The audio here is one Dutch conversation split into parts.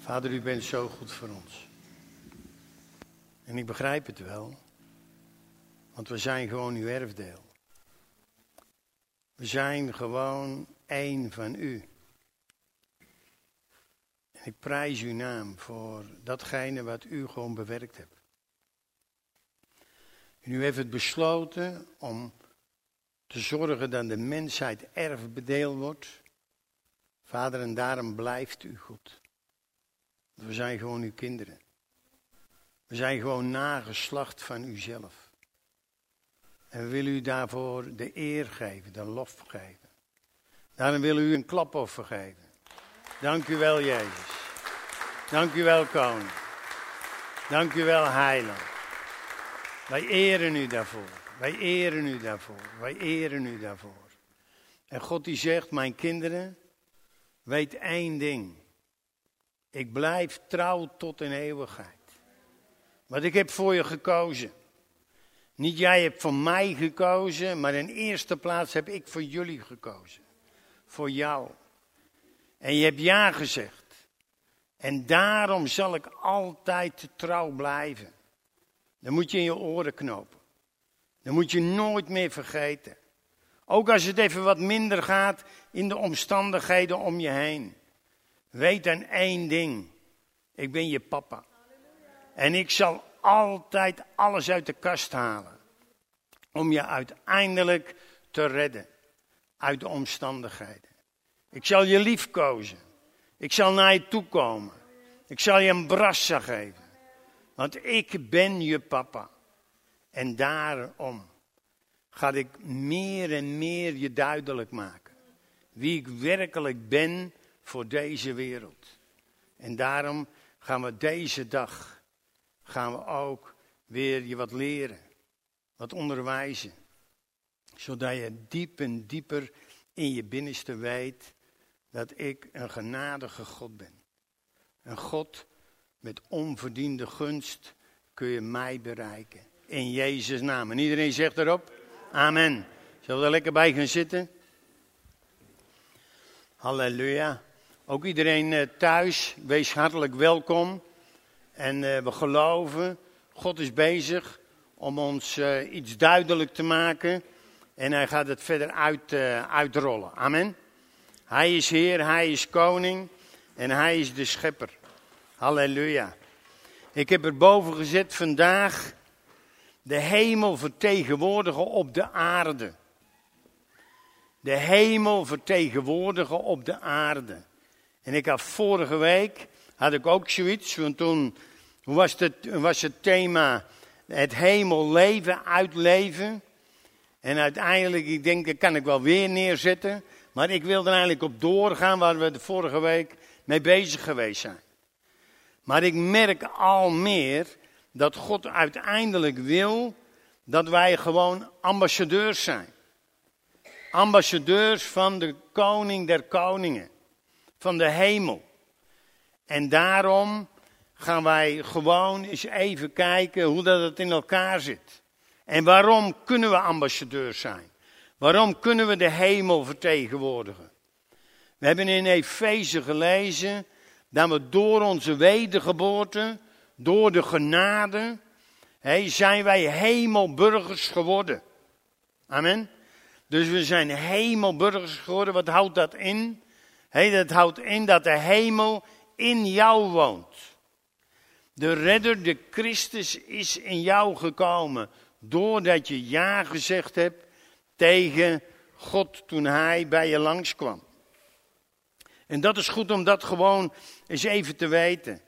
Vader, u bent zo goed voor ons. En ik begrijp het wel, want we zijn gewoon uw erfdeel. We zijn gewoon één van u. En ik prijs uw naam voor datgene wat u gewoon bewerkt hebt. U heeft het besloten om te zorgen dat de mensheid erfbedeel wordt. Vader, en daarom blijft u goed. We zijn gewoon uw kinderen. We zijn gewoon nageslacht van uzelf. En we willen u daarvoor de eer geven, de lof geven. Daarom willen we u een klapoffer geven. Dank u wel, Jezus. Dank u wel, Koning. Dank u wel, Heiland. Wij eren u daarvoor. Wij eren u daarvoor. Wij eren u daarvoor. En God die zegt, mijn kinderen, weet één ding. Ik blijf trouw tot in eeuwigheid. Want ik heb voor je gekozen. Niet jij hebt voor mij gekozen, maar in eerste plaats heb ik voor jullie gekozen. Voor jou. En je hebt ja gezegd. En daarom zal ik altijd trouw blijven. Dan moet je in je oren knopen. Dan moet je nooit meer vergeten. Ook als het even wat minder gaat in de omstandigheden om je heen. Weet dan één ding. Ik ben je papa. En ik zal altijd alles uit de kast halen. Om je uiteindelijk te redden. Uit de omstandigheden. Ik zal je liefkozen. Ik zal naar je toe komen. Ik zal je een brassa geven. Want ik ben je papa. En daarom ga ik meer en meer je duidelijk maken. Wie ik werkelijk ben voor deze wereld. En daarom gaan we deze dag, gaan we ook weer je wat leren. Wat onderwijzen. Zodat je diep en dieper in je binnenste weet dat ik een genadige God ben. Een God met onverdiende gunst kun je mij bereiken. In Jezus' naam. En iedereen zegt erop: Amen. Zullen we er lekker bij gaan zitten? Halleluja. Ook iedereen eh, thuis, wees hartelijk welkom. En uh, we geloven, God is bezig om ons uh, iets duidelijk te maken. En hij gaat het verder uit, uitrollen. Amen. Hij is Heer, Hij is Koning en Hij is de Schepper. Halleluja. Ik heb er boven gezet vandaag de hemel vertegenwoordigen op de aarde. De hemel vertegenwoordigen op de aarde. En ik had vorige week, had ik ook zoiets, want toen was het, was het thema het hemel leven, uitleven. En uiteindelijk, ik denk, dat kan ik wel weer neerzetten. Maar ik wil er eigenlijk op doorgaan waar we de vorige week mee bezig geweest zijn. Maar ik merk al meer dat God uiteindelijk wil dat wij gewoon ambassadeurs zijn. Ambassadeurs van de koning der koningen, van de hemel. En daarom gaan wij gewoon eens even kijken hoe dat het in elkaar zit. En waarom kunnen we ambassadeurs zijn? Waarom kunnen we de hemel vertegenwoordigen? We hebben in Efeze gelezen dat we door onze wedergeboorte, door de genade, zijn wij hemelburgers geworden. Amen. Dus we zijn hemelburgers geworden. Wat houdt dat in? Dat houdt in dat de hemel in jou woont. De redder, de Christus, is in jou gekomen. Doordat je ja gezegd hebt tegen God toen hij bij je langskwam. En dat is goed om dat gewoon eens even te weten.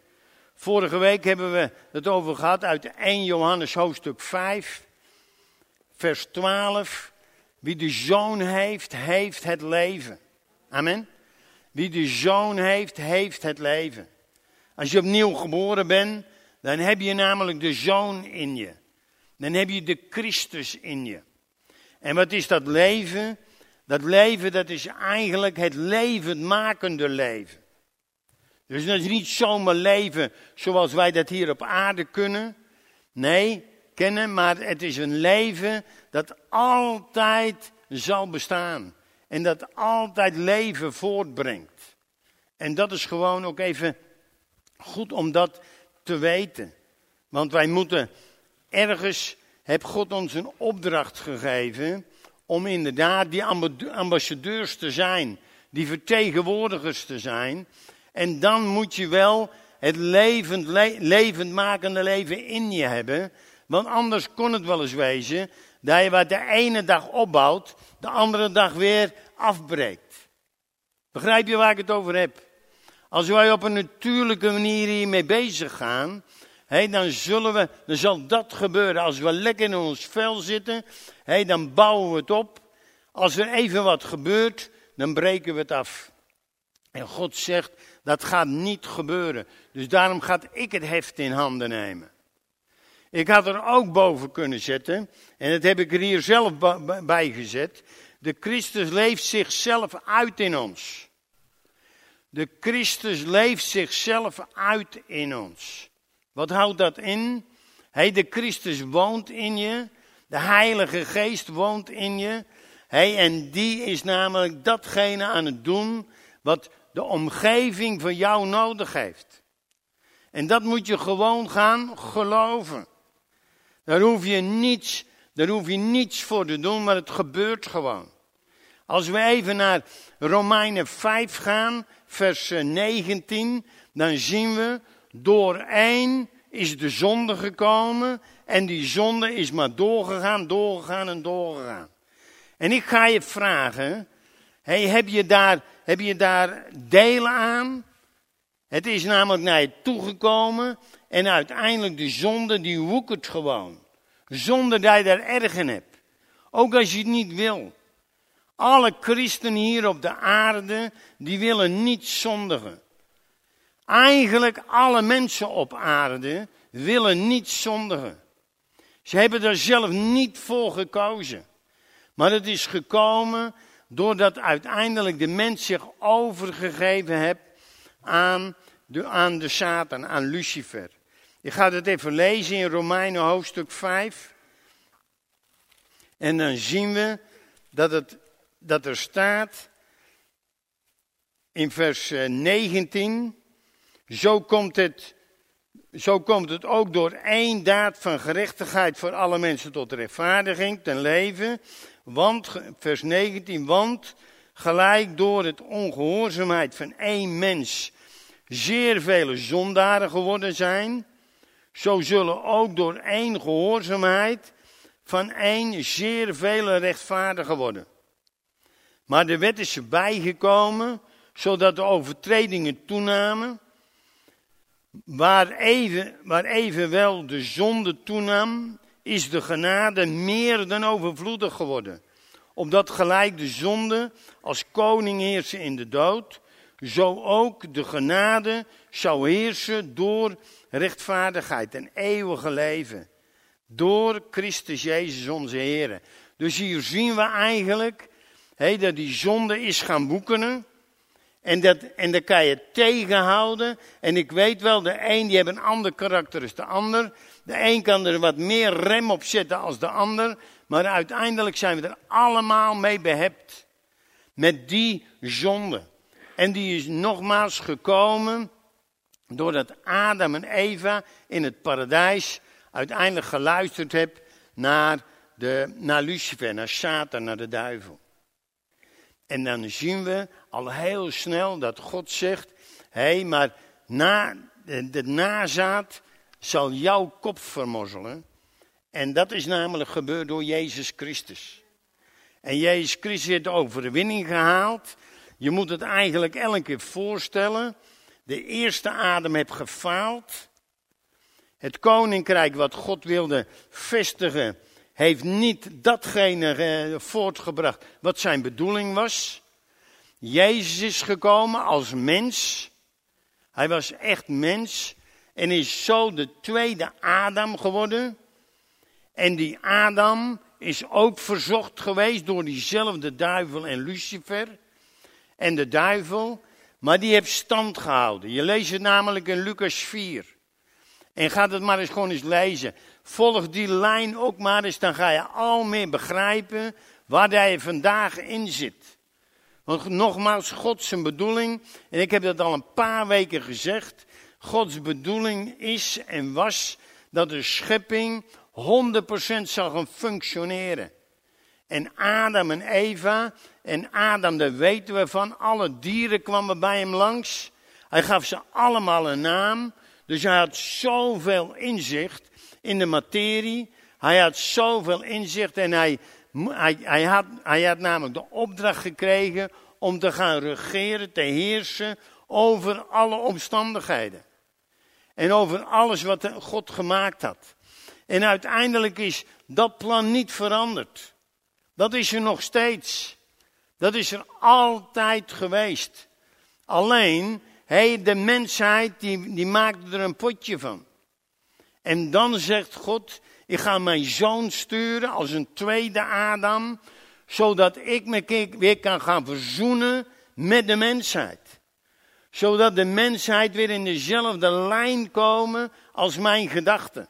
Vorige week hebben we het over gehad uit 1 Johannes hoofdstuk 5, vers 12. Wie de zoon heeft, heeft het leven. Amen. Wie de zoon heeft, heeft het leven. Als je opnieuw geboren bent, dan heb je namelijk de zoon in je. Dan heb je de Christus in je. En wat is dat leven? Dat leven, dat is eigenlijk het levendmakende leven. Dus dat is niet zomaar leven zoals wij dat hier op aarde kunnen. Nee, kennen, maar het is een leven dat altijd zal bestaan. En dat altijd leven voortbrengt. En dat is gewoon ook even Goed om dat te weten. Want wij moeten ergens, heb God ons een opdracht gegeven om inderdaad die ambassadeurs te zijn, die vertegenwoordigers te zijn. En dan moet je wel het levend, levend makende leven in je hebben. Want anders kon het wel eens wezen dat je wat de ene dag opbouwt, de andere dag weer afbreekt. Begrijp je waar ik het over heb? Als wij op een natuurlijke manier hiermee bezig gaan, dan, zullen we, dan zal dat gebeuren. Als we lekker in ons vel zitten, dan bouwen we het op. Als er even wat gebeurt, dan breken we het af. En God zegt, dat gaat niet gebeuren. Dus daarom gaat ik het heft in handen nemen. Ik had er ook boven kunnen zetten, en dat heb ik er hier zelf bij gezet. De Christus leeft zichzelf uit in ons. De Christus leeft zichzelf uit in ons. Wat houdt dat in? Hij, de Christus woont in je. De Heilige Geest woont in je. Hij, en die is namelijk datgene aan het doen wat de omgeving van jou nodig heeft. En dat moet je gewoon gaan geloven. Daar hoef je niets, daar hoef je niets voor te doen, maar het gebeurt gewoon. Als we even naar Romeinen 5 gaan, vers 19, dan zien we door één is de zonde gekomen en die zonde is maar doorgegaan, doorgegaan en doorgegaan. En ik ga je vragen, heb, je daar, heb je daar delen aan? Het is namelijk naar je toegekomen en uiteindelijk de zonde die woekert gewoon. Zonder dat je daar erg in hebt. Ook als je het niet wil. Alle christenen hier op de aarde, die willen niet zondigen. Eigenlijk alle mensen op aarde willen niet zondigen. Ze hebben er zelf niet voor gekozen. Maar het is gekomen doordat uiteindelijk de mens zich overgegeven heeft aan de, aan de Satan, aan Lucifer. Ik ga het even lezen in Romeinen hoofdstuk 5. En dan zien we dat, het, dat er staat in vers 19. Eh, zo komt, het, zo komt het ook door één daad van gerechtigheid voor alle mensen tot rechtvaardiging, ten leven. Want, vers 19, want gelijk door het ongehoorzaamheid van één mens zeer vele zondaren geworden zijn, zo zullen ook door één gehoorzaamheid van één zeer vele rechtvaardigen worden. Maar de wet is erbij gekomen, zodat de overtredingen toenamen, waar, even, waar evenwel de zonde toenam, is de genade meer dan overvloedig geworden. Omdat gelijk de zonde als koning heersen in de dood, zo ook de genade zou heersen door rechtvaardigheid en eeuwige leven. Door Christus Jezus onze Heer. Dus hier zien we eigenlijk dat die zonde is gaan boekenen. En dat, en kan je tegenhouden. En ik weet wel, de een die heeft een ander karakter dan de ander. De een kan er wat meer rem op zetten als de ander. Maar uiteindelijk zijn we er allemaal mee behept. Met die zonde. En die is nogmaals gekomen doordat Adam en Eva in het paradijs uiteindelijk geluisterd hebben naar, de, naar Lucifer, naar Satan, naar de duivel. En dan zien we al heel snel dat God zegt: hé, hey, maar na, de, de nazaat zal jouw kop vermozzelen. En dat is namelijk gebeurd door Jezus Christus. En Jezus Christus heeft de overwinning gehaald. Je moet het eigenlijk elke keer voorstellen. De eerste adem heeft gefaald. Het koninkrijk wat God wilde vestigen, heeft niet datgene eh, voortgebracht wat zijn bedoeling was. Jezus is gekomen als mens. Hij was echt mens en is zo de tweede Adam geworden. En die Adam is ook verzocht geweest door diezelfde duivel en Lucifer. En de duivel, maar die heeft stand gehouden. Je leest het namelijk in Lucas 4. En gaat het maar eens gewoon eens lezen. Volg die lijn ook maar eens, dan ga je al meer begrijpen waar je vandaag in zit. Want nogmaals, God zijn bedoeling, en ik heb dat al een paar weken gezegd. Gods bedoeling is en was dat de schepping 100% zou gaan functioneren. En Adam en Eva, en Adam, daar weten we van, alle dieren kwamen bij hem langs. Hij gaf ze allemaal een naam. Dus hij had zoveel inzicht in de materie. Hij had zoveel inzicht en hij, hij, hij, had, hij had namelijk de opdracht gekregen om te gaan regeren, te heersen over alle omstandigheden. En over alles wat God gemaakt had. En uiteindelijk is dat plan niet veranderd. Dat is er nog steeds. Dat is er altijd geweest. Alleen, hey, de mensheid die, die maakte er een potje van. En dan zegt God, ik ga mijn zoon sturen als een tweede Adam, zodat ik me weer kan gaan verzoenen met de mensheid. Zodat de mensheid weer in dezelfde lijn komen als mijn gedachten.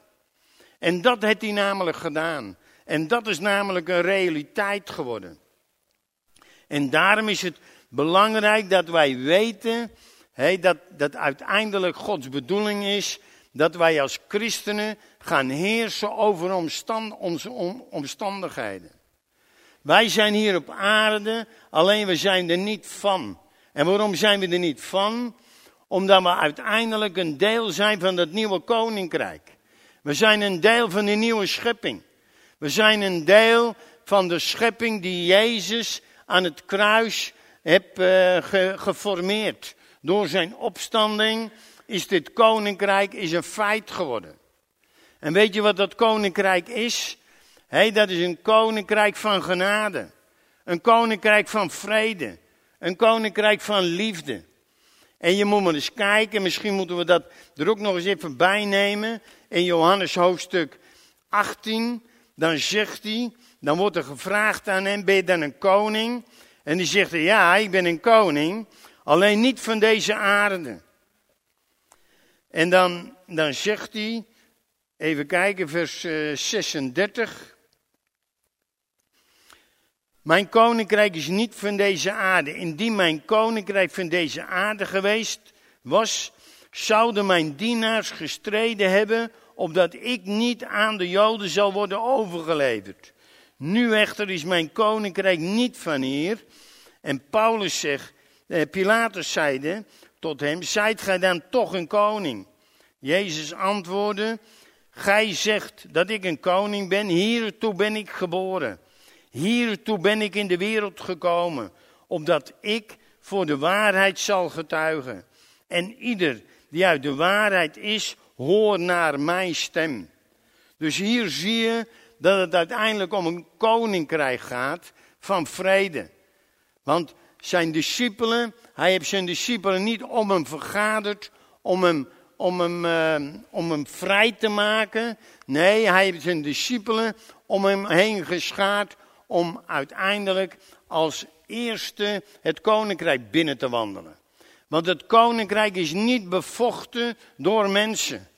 En dat heeft hij namelijk gedaan. En dat is namelijk een realiteit geworden. En daarom is het belangrijk dat wij weten dat, dat uiteindelijk Gods bedoeling is dat wij als christenen gaan heersen over omstand, onze omstandigheden. Wij zijn hier op aarde, alleen we zijn er niet van. En waarom zijn we er niet van? Omdat we uiteindelijk een deel zijn van het nieuwe koninkrijk. We zijn een deel van de nieuwe schepping. We zijn een deel van de schepping die Jezus aan het kruis heeft uh, geformeerd. Door zijn opstanding is dit koninkrijk is een feit geworden. En weet je wat dat koninkrijk is? Hey, dat is een koninkrijk van genade. Een koninkrijk van vrede. Een koninkrijk van liefde. En je moet maar eens kijken, misschien moeten we dat er ook nog eens even bij nemen. In Johannes hoofdstuk 18, dan zegt hij, dan wordt er gevraagd aan hem, ben je dan een koning? En die zegt, ja, ik ben een koning, alleen niet van deze aarde. En dan, dan zegt hij, even kijken, vers 36. Eh, mijn koninkrijk is niet van deze aarde. Indien mijn koninkrijk van deze aarde geweest was, zouden mijn dienaars gestreden hebben, opdat ik niet aan de Joden zou worden overgeleverd. Nu echter is mijn koninkrijk niet van hier. En Paulus zegt, eh, Pilatus zeide tot hem, zijt gij dan toch een koning? Jezus antwoordde, gij zegt dat ik een koning ben, hiertoe ben ik geboren. Hiertoe ben ik in de wereld gekomen, opdat ik voor de waarheid zal getuigen. En ieder die uit de waarheid is, hoor naar mijn stem. Dus hier zie je dat het uiteindelijk om een koninkrijk gaat van vrede. Want zijn discipelen, hij heeft zijn discipelen niet om hem vergaderd, om hem, om hem, uh, om hem vrij te maken. Nee, hij heeft zijn discipelen om hem heen geschaard om uiteindelijk als eerste het koninkrijk binnen te wandelen. Want het koninkrijk is niet bevochten door mensen.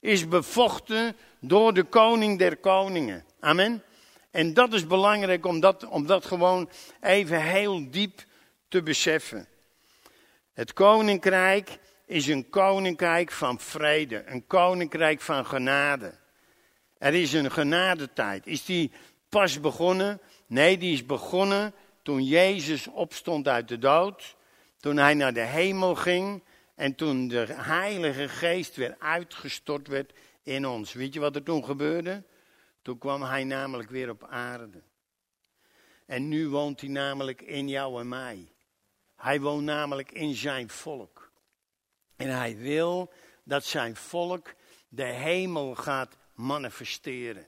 Is bevochten door de koning der koningen. Amen. En dat is belangrijk om dat, om dat gewoon even heel diep te beseffen. Het koninkrijk is een koninkrijk van vrede, een koninkrijk van genade. Er is een genadetijd. Is die pas begonnen? Nee, die is begonnen toen Jezus opstond uit de dood, toen hij naar de hemel ging en toen de Heilige Geest weer uitgestort werd in ons. Weet je wat er toen gebeurde? Toen kwam hij namelijk weer op aarde. En nu woont hij namelijk in jou en mij. Hij woont namelijk in zijn volk. En hij wil dat zijn volk de hemel gaat manifesteren.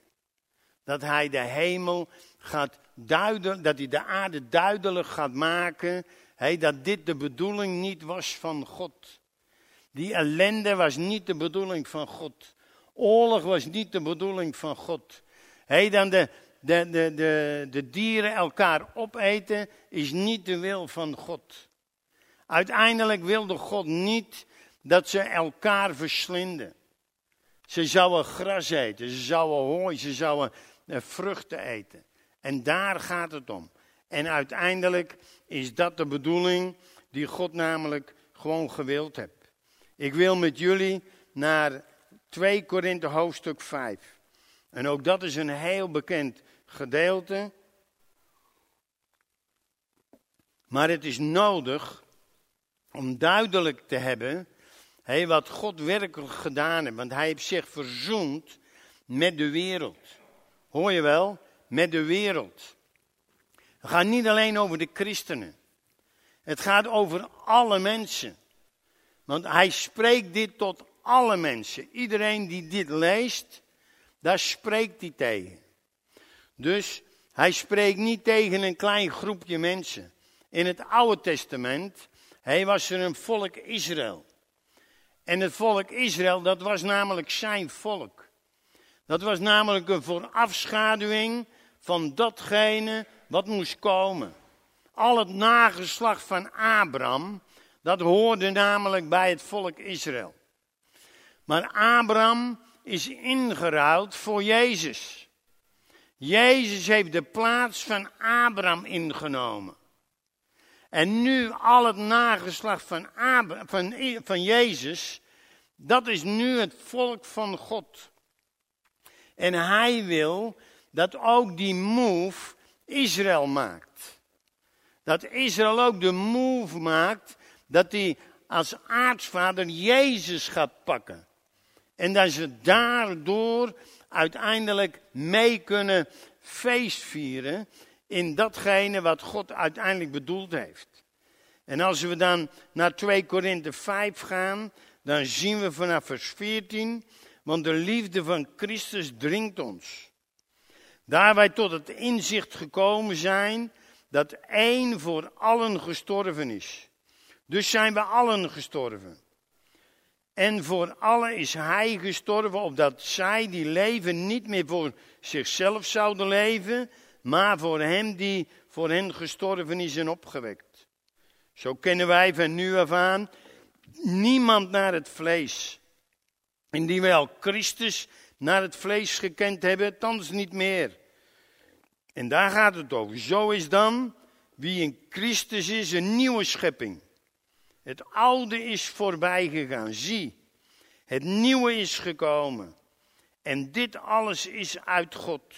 Dat hij de hemel gaat duidelijk, dat hij de aarde duidelijk gaat maken. Dat dit de bedoeling niet was van God. Die ellende was niet de bedoeling van God. Oorlog was niet de bedoeling van God. Dan de, de, de, de, de dieren elkaar opeten is niet de wil van God. Uiteindelijk wilde God niet dat ze elkaar verslinden. Ze zouden gras eten, ze zouden hooi, ze zouden eh, vruchten eten. En daar gaat het om. En uiteindelijk is dat de bedoeling die God namelijk gewoon gewild hebt. Ik wil met jullie naar 2 Korinthe hoofdstuk 5. En ook dat is een heel bekend gedeelte. Maar het is nodig om duidelijk te hebben wat God werkelijk gedaan heeft. Want hij heeft zich verzoend met de wereld. Hoor je wel? Met de wereld. Het gaat niet alleen over de christenen. Het gaat over alle mensen. Want hij spreekt dit tot alle mensen. Iedereen die dit leest, daar spreekt hij tegen. Dus hij spreekt niet tegen een klein groepje mensen. In het Oude Testament hij was er een volk Israël. En het volk Israël, dat was namelijk zijn volk. Dat was namelijk een voorafschaduwing van datgene wat moest komen. Al het nageslacht van Abraham, dat hoorde namelijk bij het volk Israël. Maar Abraham is ingeruild voor Jezus. Jezus heeft de plaats van Abraham ingenomen. En nu al het nageslacht van, van, van Jezus, dat is nu het volk van God. En hij wil dat ook die move Israël maakt. Dat Israël ook de move maakt dat hij als aartsvader Jezus gaat pakken. En dat ze daardoor uiteindelijk mee kunnen feestvieren in datgene wat God uiteindelijk bedoeld heeft. En als we dan naar 2 Korinthe 5 gaan, dan zien we vanaf vers 14, want de liefde van Christus dringt ons. Daar wij tot het inzicht gekomen zijn dat één voor allen gestorven is. Dus zijn we allen gestorven. En voor allen is hij gestorven, opdat zij die leven niet meer voor zichzelf zouden leven, maar voor hem die voor hen gestorven is en opgewekt. Zo kennen wij van nu af aan niemand naar het vlees. Indien al Christus naar het vlees gekend hebben, thans niet meer. En daar gaat het over. Zo is dan wie in Christus is een nieuwe schepping. Het oude is voorbij gegaan. Zie, het nieuwe is gekomen. En dit alles is uit God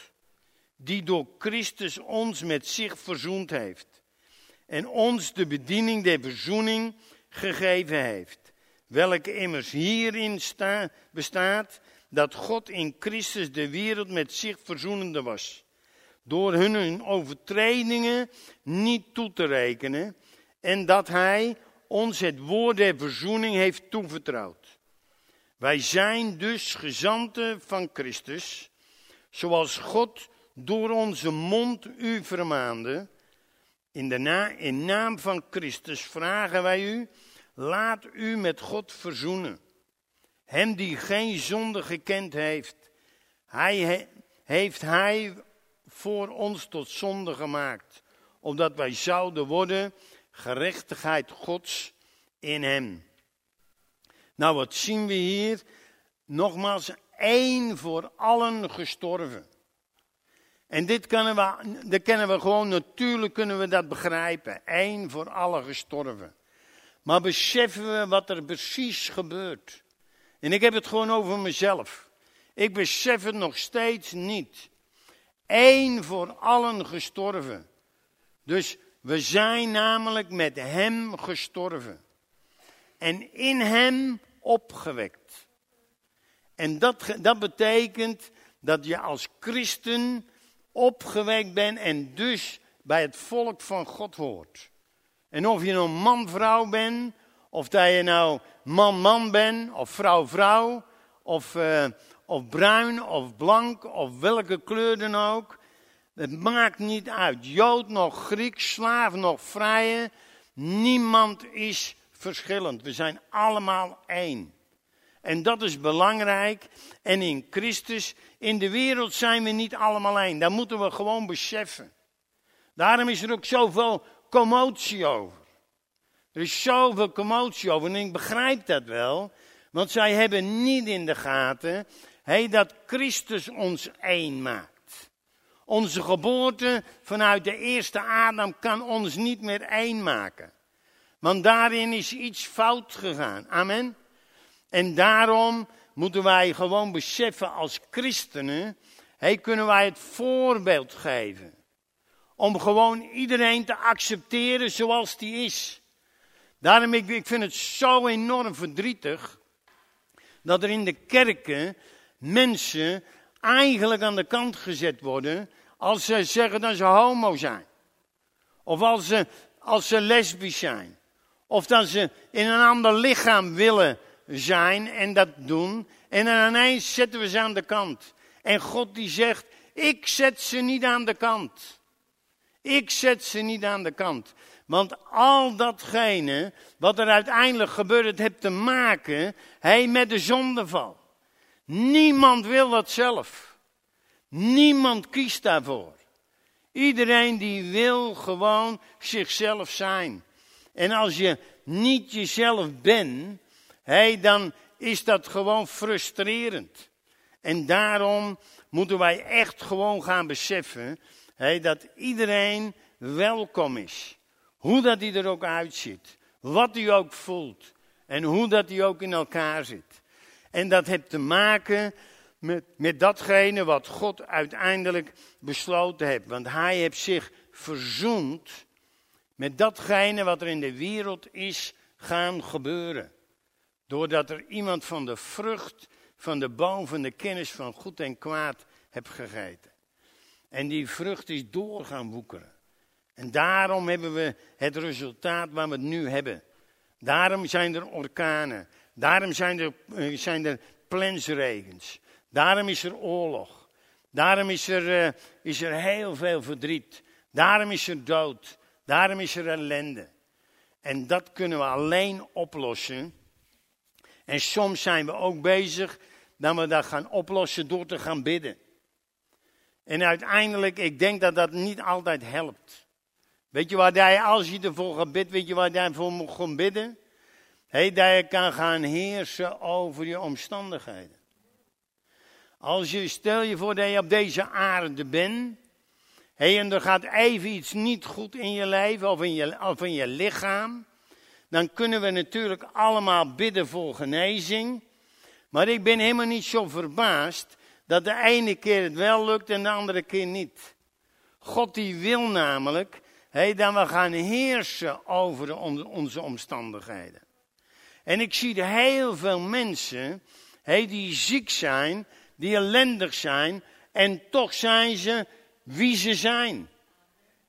die door Christus ons met zich verzoend heeft. En ons de bediening der verzoening gegeven heeft. Welke immers hierin sta, bestaat dat God in Christus de wereld met zich verzoenende was. Door hun overtredingen niet toe te rekenen. En dat hij ons het woord der verzoening heeft toevertrouwd. Wij zijn dus gezanten van Christus, zoals God door onze mond u vermaande. In, de na, in naam van Christus vragen wij u, laat u met God verzoenen. Hem die geen zonde gekend heeft, hij heeft hij voor ons tot zonde gemaakt, opdat wij zouden worden gerechtigheid Gods in hem. Nou, wat zien we hier? Nogmaals, één voor allen gestorven. En dit kennen we, dat kennen we gewoon, natuurlijk kunnen we dat begrijpen. Eén voor alle gestorven. Maar beseffen we wat er precies gebeurt? En ik heb het gewoon over mezelf. Ik besef het nog steeds niet. Eén voor allen gestorven. Dus we zijn namelijk met Hem gestorven. En in Hem opgewekt. En dat, dat betekent dat je als christen opgewekt bent en dus bij het volk van God hoort. En of je nou man-vrouw bent, of dat je nou man-man bent, of vrouw-vrouw, of, uh, of bruin, of blank, of welke kleur dan ook. Het maakt niet uit. Jood nog Griek, slaaf nog vrije. Niemand is verschillend. We zijn allemaal één. En dat is belangrijk. En in Christus, in de wereld zijn we niet allemaal één. Dat moeten we gewoon beseffen. Daarom is er ook zoveel commotie over. Er is zoveel commotie over. En ik begrijp dat wel. Want zij hebben niet in de gaten hey, dat Christus ons één maakt. Onze geboorte vanuit de eerste Adam kan ons niet meer één maken. Want daarin is iets fout gegaan. Amen. En daarom moeten wij gewoon beseffen als christenen, hey, kunnen wij het voorbeeld geven. Om gewoon iedereen te accepteren zoals die is. Daarom, ik, ik vind het zo enorm verdrietig dat er in de kerken mensen eigenlijk aan de kant gezet worden als ze zeggen dat ze homo zijn. Of als ze, als ze lesbisch zijn. Of dat ze in een ander lichaam willen zijn en dat doen. En dan ineens zetten we ze aan de kant. En God die zegt, ik zet ze niet aan de kant. Ik zet ze niet aan de kant. Want al datgene wat er uiteindelijk gebeurt, het heeft te maken hey, met de zondeval. Niemand wil dat zelf. Niemand kiest daarvoor. Iedereen die wil gewoon zichzelf zijn. En als je niet jezelf bent, hey, dan is dat gewoon frustrerend. En daarom moeten wij echt gewoon gaan beseffen hey, dat iedereen welkom is. Hoe dat hij er ook uitziet. Wat hij ook voelt. En hoe dat hij ook in elkaar zit. En dat heeft te maken met, met datgene wat God uiteindelijk besloten heeft. Want hij heeft zich verzoend met datgene wat er in de wereld is gaan gebeuren. Doordat er iemand van de vrucht van de boom van de kennis van goed en kwaad hebt gegeten. En die vrucht is door gaan woekeren. En daarom hebben we het resultaat waar we het nu hebben. Daarom zijn er orkanen. Daarom zijn er, eh, zijn er plensregens. Daarom is er oorlog. Daarom is er, uh, is er heel veel verdriet. Daarom is er dood. Daarom is er ellende. En dat kunnen we alleen oplossen. En soms zijn we ook bezig dat we dat gaan oplossen door te gaan bidden. En uiteindelijk, ik denk dat dat niet altijd helpt. Weet je waar jij, als je ervoor gaat bidden, weet je waar jij voor moet gaan bidden? Hey, dat je kan gaan heersen over je omstandigheden. Als je, stel je voor dat je op deze aarde bent. Hey, en er gaat even iets niet goed in je leven of in je, of in je lichaam. Dan kunnen we natuurlijk allemaal bidden voor genezing. Maar ik ben helemaal niet zo verbaasd dat de ene keer het wel lukt en de andere keer niet. God die wil namelijk hey, dat we gaan heersen over onze omstandigheden. En ik zie heel veel mensen die ziek zijn, die ellendig zijn en toch zijn ze wie ze zijn.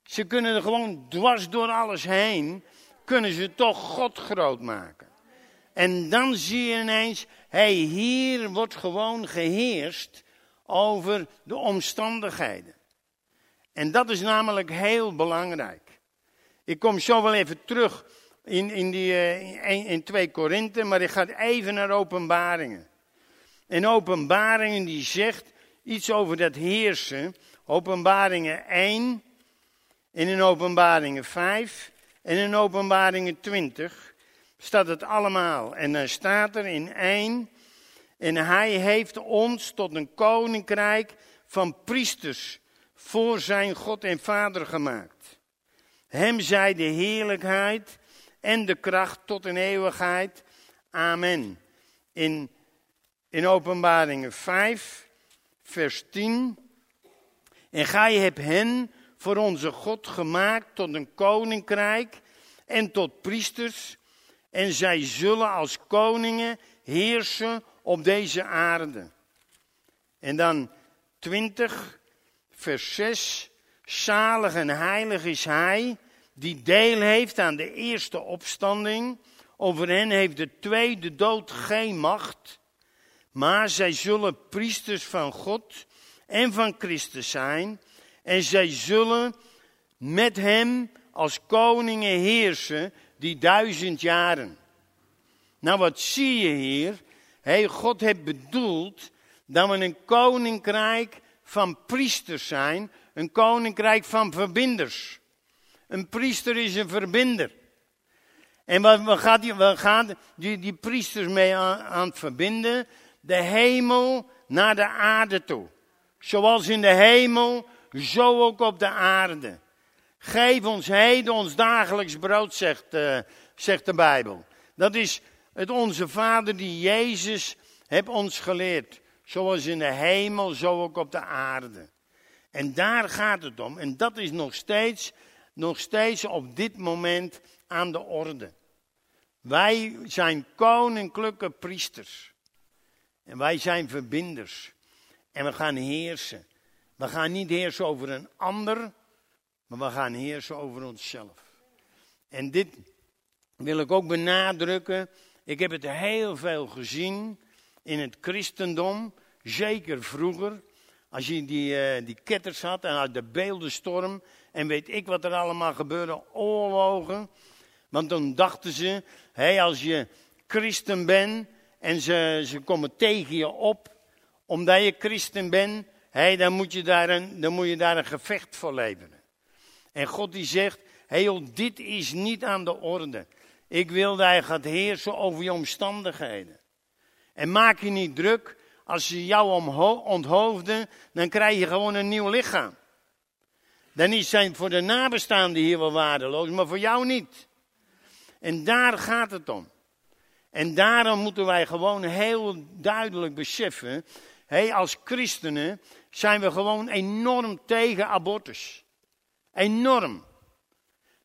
Ze kunnen er gewoon dwars door alles heen, kunnen ze toch God groot maken. En dan zie je ineens, hey, hier wordt gewoon geheerst over de omstandigheden. En dat is namelijk heel belangrijk. Ik kom zo wel even terug in, in, die, uh, in 2 Korinthe, maar ik ga even naar openbaringen. En openbaringen die zegt iets over dat heersen. Openbaringen 1 en in openbaringen 5 en in openbaringen 20 staat het allemaal. En dan staat er in 1, en hij heeft ons tot een koninkrijk van priesters voor zijn God en Vader gemaakt. Hem zij de heerlijkheid en de kracht tot een eeuwigheid. Amen. In, in Openbaringen 5, vers 10. En gij hebt hen voor onze God gemaakt tot een koninkrijk en tot priesters. En zij zullen als koningen heersen op deze aarde. En dan 20, vers 6. Zalig en heilig is hij die deel heeft aan de eerste opstanding. Over hen heeft de tweede dood geen macht. Maar zij zullen priesters van God en van Christus zijn. En zij zullen met hem als koningen heersen die duizend jaren. Nou, wat zie je hier? Hey, God heeft bedoeld dat we een koninkrijk van priesters zijn, een koninkrijk van verbinders. Een priester is een verbinder. En wat, gaat, die, die, die priesters mee aan, aan het verbinden? De hemel naar de aarde toe. Zoals in de hemel, zo ook op de aarde. Geef ons heden ons dagelijks brood, zegt, uh, zegt de Bijbel. Dat is Het onze Vader die Jezus heeft ons geleerd. Zoals in de hemel, zo ook op de aarde. En daar gaat het om. En dat is nog steeds, nog steeds op dit moment aan de orde. Wij zijn koninklijke priesters. En wij zijn verbinders. En we gaan heersen. We gaan niet heersen over een ander, maar we gaan heersen over onszelf. En dit wil ik ook benadrukken. Ik heb het heel veel gezien in het christendom, zeker vroeger. Als je die, uh, die ketters had en uit de beeldenstorm en weet ik wat er allemaal gebeurde, oorlogen. Want dan dachten ze, hé, als je christen bent en ze, ze komen tegen je op, omdat je christen bent, hé, dan, moet je daar een, dan moet je daar een gevecht voor leveren. En God die zegt, joh, dit is niet aan de orde. Ik wil dat je gaat heersen over je omstandigheden. En maak je niet druk, als ze jou onthoofden, dan krijg je gewoon een nieuw lichaam. Dan is zijn voor de nabestaanden hier wel waardeloos, maar voor jou niet. En daar gaat het om. En daarom moeten wij gewoon heel duidelijk beseffen, hey, als christenen zijn we gewoon enorm tegen abortus. Enorm.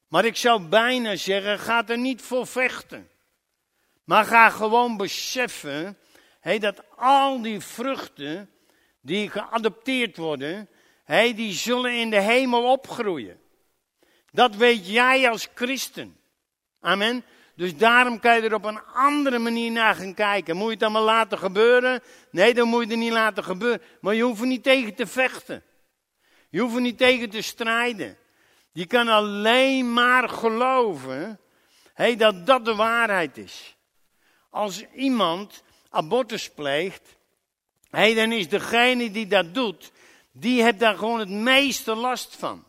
Maar ik zou bijna zeggen, ga er niet voor vechten. Maar ga gewoon beseffen hey, dat al die vruchten die geadopteerd worden, hey, die zullen in de hemel opgroeien. Dat weet jij als christen. Amen. Dus daarom kan je er op een andere manier naar gaan kijken. Moet je het maar laten gebeuren? Nee, dan moet je het niet laten gebeuren. Maar je hoeft er niet tegen te vechten. Je hoeft er niet tegen te strijden. Je kan alleen maar geloven hey, dat dat de waarheid is. Als iemand abortus pleegt, hey, dan is degene die dat doet, die heeft daar gewoon het meeste last van.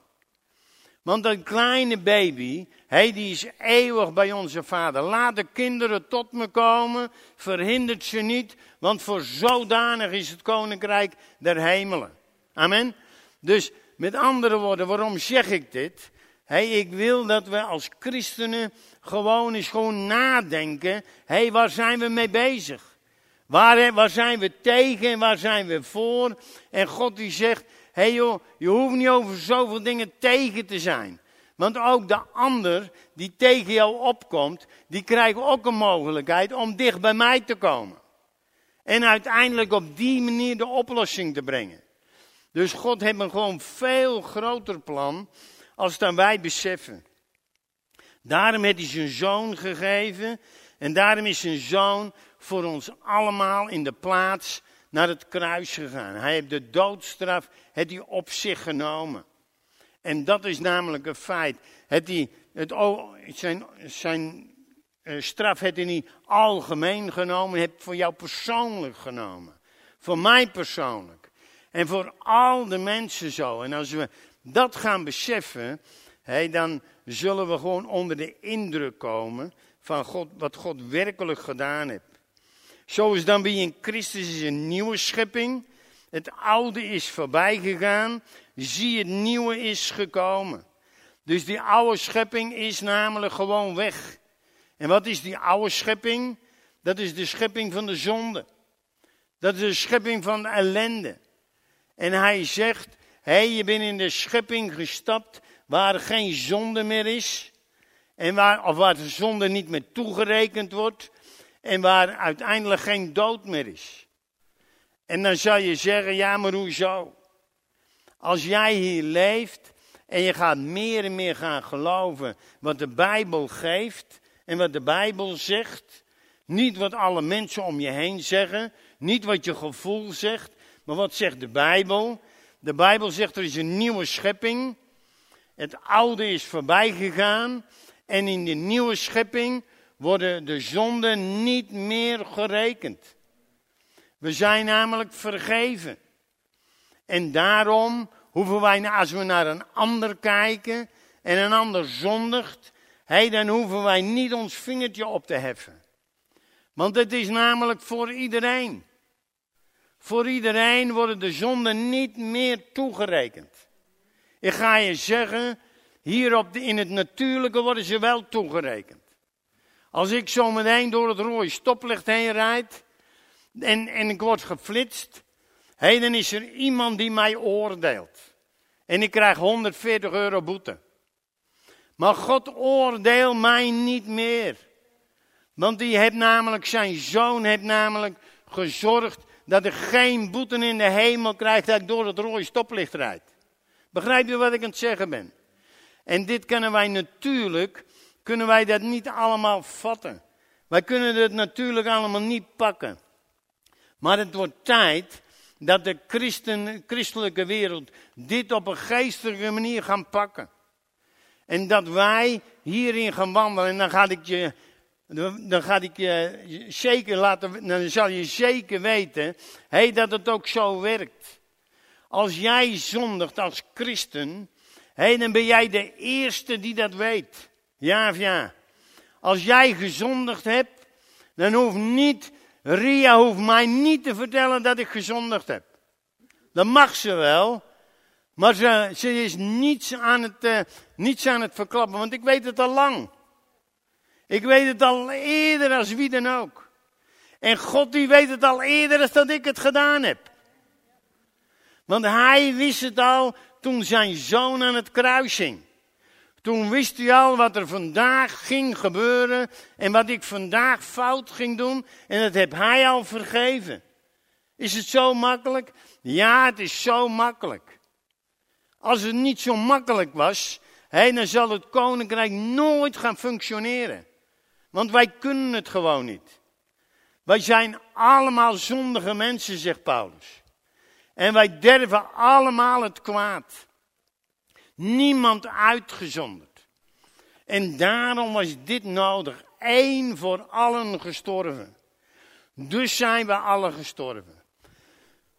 Want een kleine baby, hey, die is eeuwig bij onze vader. Laat de kinderen tot me komen, verhindert ze niet, want voor zodanig is het koninkrijk der hemelen. Amen. Dus met andere woorden, waarom zeg ik dit? Hey, ik wil dat we als christenen gewoon eens gewoon nadenken. hey, waar zijn we mee bezig? Waar, zijn we tegen en waar zijn we voor? En God die zegt, hé hey joh, je hoeft niet over zoveel dingen tegen te zijn. Want ook de ander die tegen jou opkomt, die krijgt ook een mogelijkheid om dicht bij mij te komen. En uiteindelijk op die manier de oplossing te brengen. Dus God heeft een gewoon veel groter plan als dan wij beseffen. Daarom heeft hij zijn zoon gegeven. En daarom is zijn zoon voor ons allemaal in de plaats naar het kruis gegaan. Hij heeft de doodstraf heeft hij op zich genomen. En dat is namelijk een feit. Het hij, het, zijn, zijn uh, straf heeft hij niet algemeen genomen, heeft voor jou persoonlijk genomen. Voor mij persoonlijk. En voor al de mensen zo. En als we dat gaan beseffen, dan zullen we gewoon onder de indruk komen van God, wat God werkelijk gedaan heeft. Zoals dan wie in Christus is een nieuwe schepping. Het oude is voorbij gegaan. Zie, het nieuwe is gekomen. Dus die oude schepping is namelijk gewoon weg. En wat is die oude schepping? Dat is de schepping van de zonde. Dat is de schepping van de ellende. En hij zegt, hé, je bent in de schepping gestapt waar geen zonde meer is. En waar, of waar de zonde niet meer toegerekend wordt en waar uiteindelijk geen dood meer is. En dan zou je zeggen, ja maar hoezo? Als jij hier leeft en je gaat meer en meer gaan geloven wat de Bijbel geeft en wat de Bijbel zegt, niet wat alle mensen om je heen zeggen, niet wat je gevoel zegt, maar wat zegt de Bijbel? De Bijbel zegt er is een nieuwe schepping. Het oude is voorbij gegaan en in de nieuwe schepping worden de zonden niet meer gerekend. We zijn namelijk vergeven. En daarom hoeven wij, als we naar een ander kijken en een ander zondigt, hey, dan hoeven wij niet ons vingertje op te heffen. Want het is namelijk voor iedereen. Voor iedereen worden de zonden niet meer toegerekend. Ik ga je zeggen, hier op de, in het natuurlijke worden ze wel toegerekend. Als ik zo meteen door het rode stoplicht heen rijd en, en ik word geflitst, hey, dan is er iemand die mij oordeelt. En ik krijg 140 euro boete. Maar God oordeelt mij niet meer. Want die heeft namelijk, zijn zoon heeft namelijk gezorgd dat ik geen boete in de hemel krijg dat ik door het rode stoplicht rijd. Begrijp je wat ik aan het zeggen ben? En dit kunnen wij natuurlijk, kunnen wij dat niet allemaal vatten. Wij kunnen het natuurlijk allemaal niet pakken. Maar het wordt tijd dat de christen, christelijke wereld dit op een geestelijke manier gaan pakken. En dat wij hierin gaan wandelen. En dan ga ik je, dan ga ik je zeker laten, dan zal je zeker weten hey, dat het ook zo werkt. Als jij zondigt als christen, hey, dan ben jij de eerste die dat weet. Ja of ja. Als jij gezondigd hebt, dan hoeft niet, Ria hoeft mij niet te vertellen dat ik gezondigd heb. Dat mag ze wel, maar ze, ze is niets aan, het, uh, niets aan het verklappen, want ik weet het al lang. Ik weet het al eerder als wie dan ook. En God die weet het al eerder als dat ik het gedaan heb. Want hij wist het al toen zijn zoon aan het kruis hing. Toen wist hij al wat er vandaag ging gebeuren en wat ik vandaag fout ging doen. En dat heb hij al vergeven. Is het zo makkelijk? Ja, het is zo makkelijk. Als het niet zo makkelijk was, hé, dan zal het koninkrijk nooit gaan functioneren. Want wij kunnen het gewoon niet. Wij zijn allemaal zondige mensen, zegt Paulus. En wij derven allemaal het kwaad. Niemand uitgezonderd. En daarom was dit nodig. Eén voor allen gestorven. Dus zijn we alle gestorven.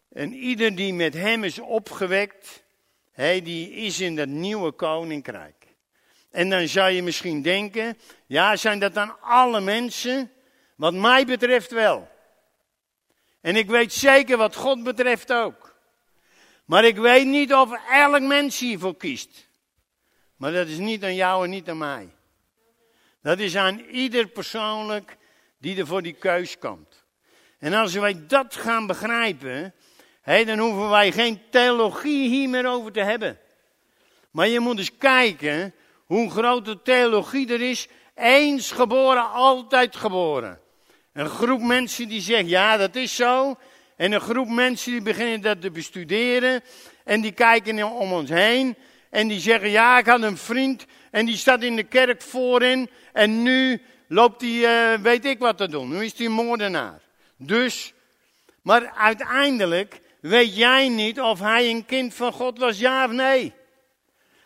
En ieder die met hem is opgewekt, hij die is in dat nieuwe koninkrijk. En dan zou je misschien denken, ja, zijn dat dan alle mensen? Wat mij betreft wel. En ik weet zeker wat God betreft ook. Maar ik weet niet of elk mens hiervoor kiest. Maar dat is niet aan jou en niet aan mij. Dat is aan ieder persoonlijk die er voor die keus komt. En als wij dat gaan begrijpen, dan hoeven wij geen theologie hier meer over te hebben. Maar je moet eens kijken hoe grote theologie er is. Eens geboren, altijd geboren. Een groep mensen die zegt, ja, dat is zo. En een groep mensen die beginnen dat te bestuderen. En die kijken om ons heen. En die zeggen, ja, ik had een vriend. En die staat in de kerk voorin. En nu loopt hij, uh, weet ik wat te doen. Nu is hij moordenaar. Dus, maar uiteindelijk weet jij niet of hij een kind van God was, ja of nee.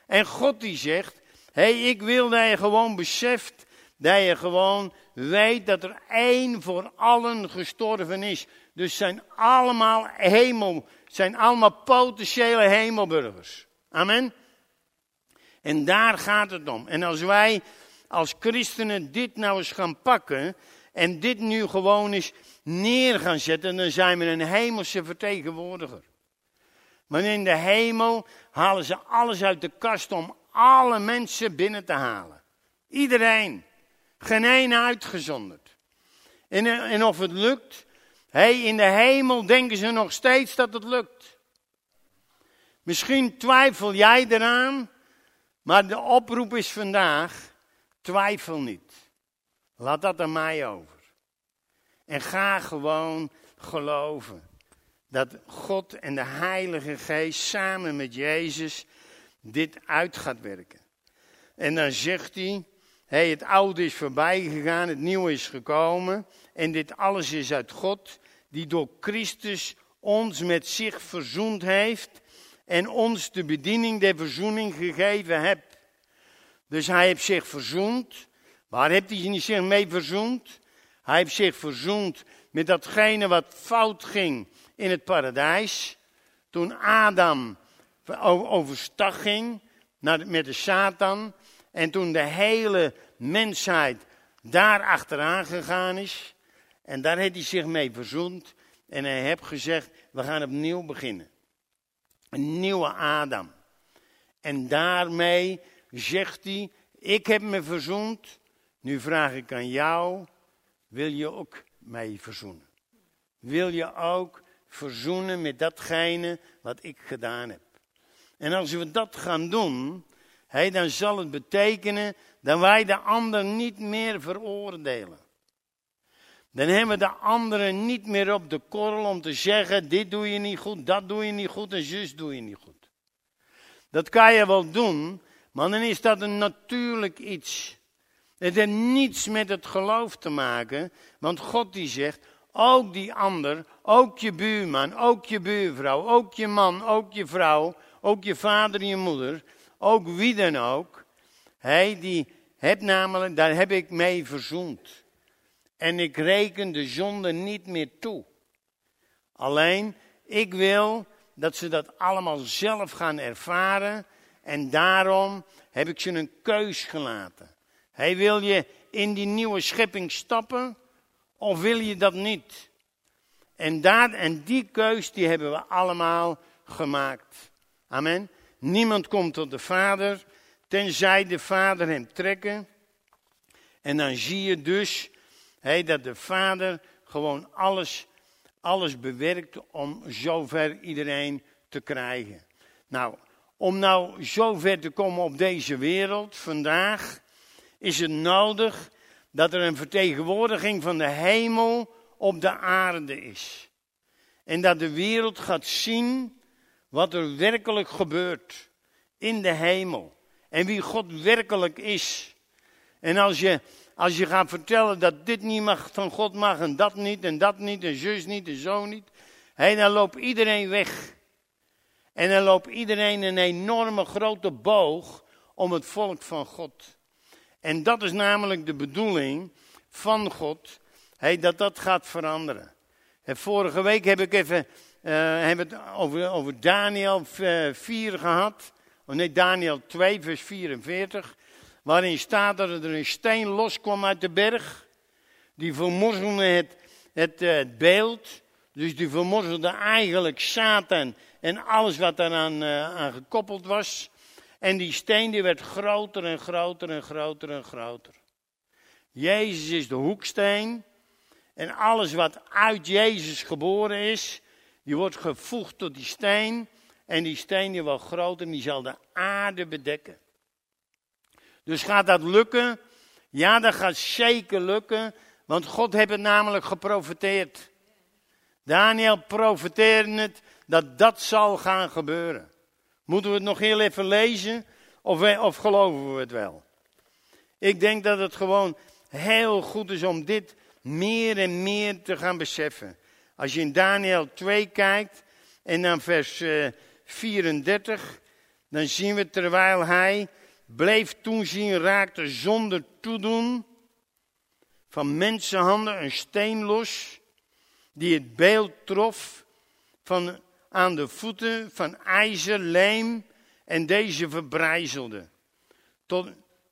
En God die zegt, hé, hey, ik wil dat je gewoon beseft, dat je gewoon weet dat er één voor allen gestorven is. Dus zijn allemaal hemel, zijn allemaal potentiële hemelburgers. Amen. En daar gaat het om. En als wij als christenen dit nou eens gaan pakken en dit nu gewoon eens neer gaan zetten, dan zijn we een hemelse vertegenwoordiger. Maar in de hemel halen ze alles uit de kast om alle mensen binnen te halen. Iedereen. Geen één uitgezonderd. En, en of het lukt, hey, in de hemel denken ze nog steeds dat het lukt. Misschien twijfel jij eraan, maar de oproep is vandaag, twijfel niet. Laat dat aan mij over. En ga gewoon geloven dat God en de Heilige Geest samen met Jezus dit uit gaat werken. En dan zegt hij, hey, het oude is voorbij gegaan, het nieuwe is gekomen. En dit alles is uit God, die door Christus ons met zich verzoend heeft en ons de bediening der verzoening gegeven hebt. Dus hij heeft zich verzoend. Waar heeft hij zich mee verzoend? Hij heeft zich verzoend met datgene wat fout ging in het paradijs. Toen Adam overstag ging met de Satan. En toen de hele mensheid daar achteraan gegaan is. En daar heeft hij zich mee verzoend. En hij heeft gezegd, we gaan opnieuw beginnen. Een nieuwe Adam. En daarmee zegt hij, ik heb me verzoend Nu vraag ik aan jou, wil je ook mij verzoenen? Wil je ook verzoenen met datgene wat ik gedaan heb? En als we dat gaan doen, dan zal het betekenen dat wij de ander niet meer veroordelen. Dan hebben de anderen niet meer op de korrel om te zeggen: dit doe je niet goed, dat doe je niet goed en zus doe je niet goed. Dat kan je wel doen, maar dan is dat een natuurlijk iets. Het heeft niets met het geloof te maken, want God die zegt: ook die ander, ook je buurman, ook je buurvrouw, ook je man, ook je vrouw, ook je vader en je moeder, ook wie dan ook. Hij die hebt namelijk, daar heb ik mee verzoend. En ik reken de zonde niet meer toe. Alleen, ik wil dat ze dat allemaal zelf gaan ervaren. En daarom heb ik ze een keus gelaten. Hij wil je in die nieuwe schepping stappen of wil je dat niet? En, daar, en die keus die hebben we allemaal gemaakt. Amen. Niemand komt tot de Vader, tenzij de Vader hem trekken. En dan zie je dus hey, dat de Vader gewoon alles, alles bewerkt om zover iedereen te krijgen. Nou, om nou zover te komen op deze wereld vandaag, is het nodig dat er een vertegenwoordiging van de hemel op de aarde is. En dat de wereld gaat zien wat er werkelijk gebeurt in de hemel. En wie God werkelijk is. En als je, als je gaat vertellen dat dit niet mag, van God mag en dat niet en dat niet en zus niet en zo niet. Hé, dan loopt iedereen weg. En dan loopt iedereen een enorme grote boog om het volk van God. En dat is namelijk de bedoeling van God, hey, dat dat gaat veranderen. En vorige week heb ik even uh, hebben over, over Daniel 4 gehad. Oh nee, Daniel 2, vers 44. Waarin staat dat er een steen loskwam uit de berg. Die vermorzelde het, het, het beeld. Dus die vermorzelde eigenlijk Satan en alles wat daaraan uh, aan gekoppeld was. En die steen die werd groter en groter en groter en groter. Jezus is de hoeksteen. En alles wat uit Jezus geboren is, die wordt gevoegd tot die steen. En die steen die wordt groter en die zal de aarde bedekken. Dus gaat dat lukken? Ja, dat gaat zeker lukken. Want God heeft het namelijk geprofeteerd. Daniel profeteerde het dat dat zal gaan gebeuren. Moeten we het nog heel even lezen? Of, of geloven we het wel? Ik denk dat het gewoon heel goed is om dit meer en meer te gaan beseffen. Als je in Daniel 2 kijkt en dan vers 34, eh, dan zien we terwijl hij bleef toezien, raakte zonder toedoen van mensenhanden een steen los, die het beeld trof van aan de voeten van ijzer, leem en deze verbrijzelde.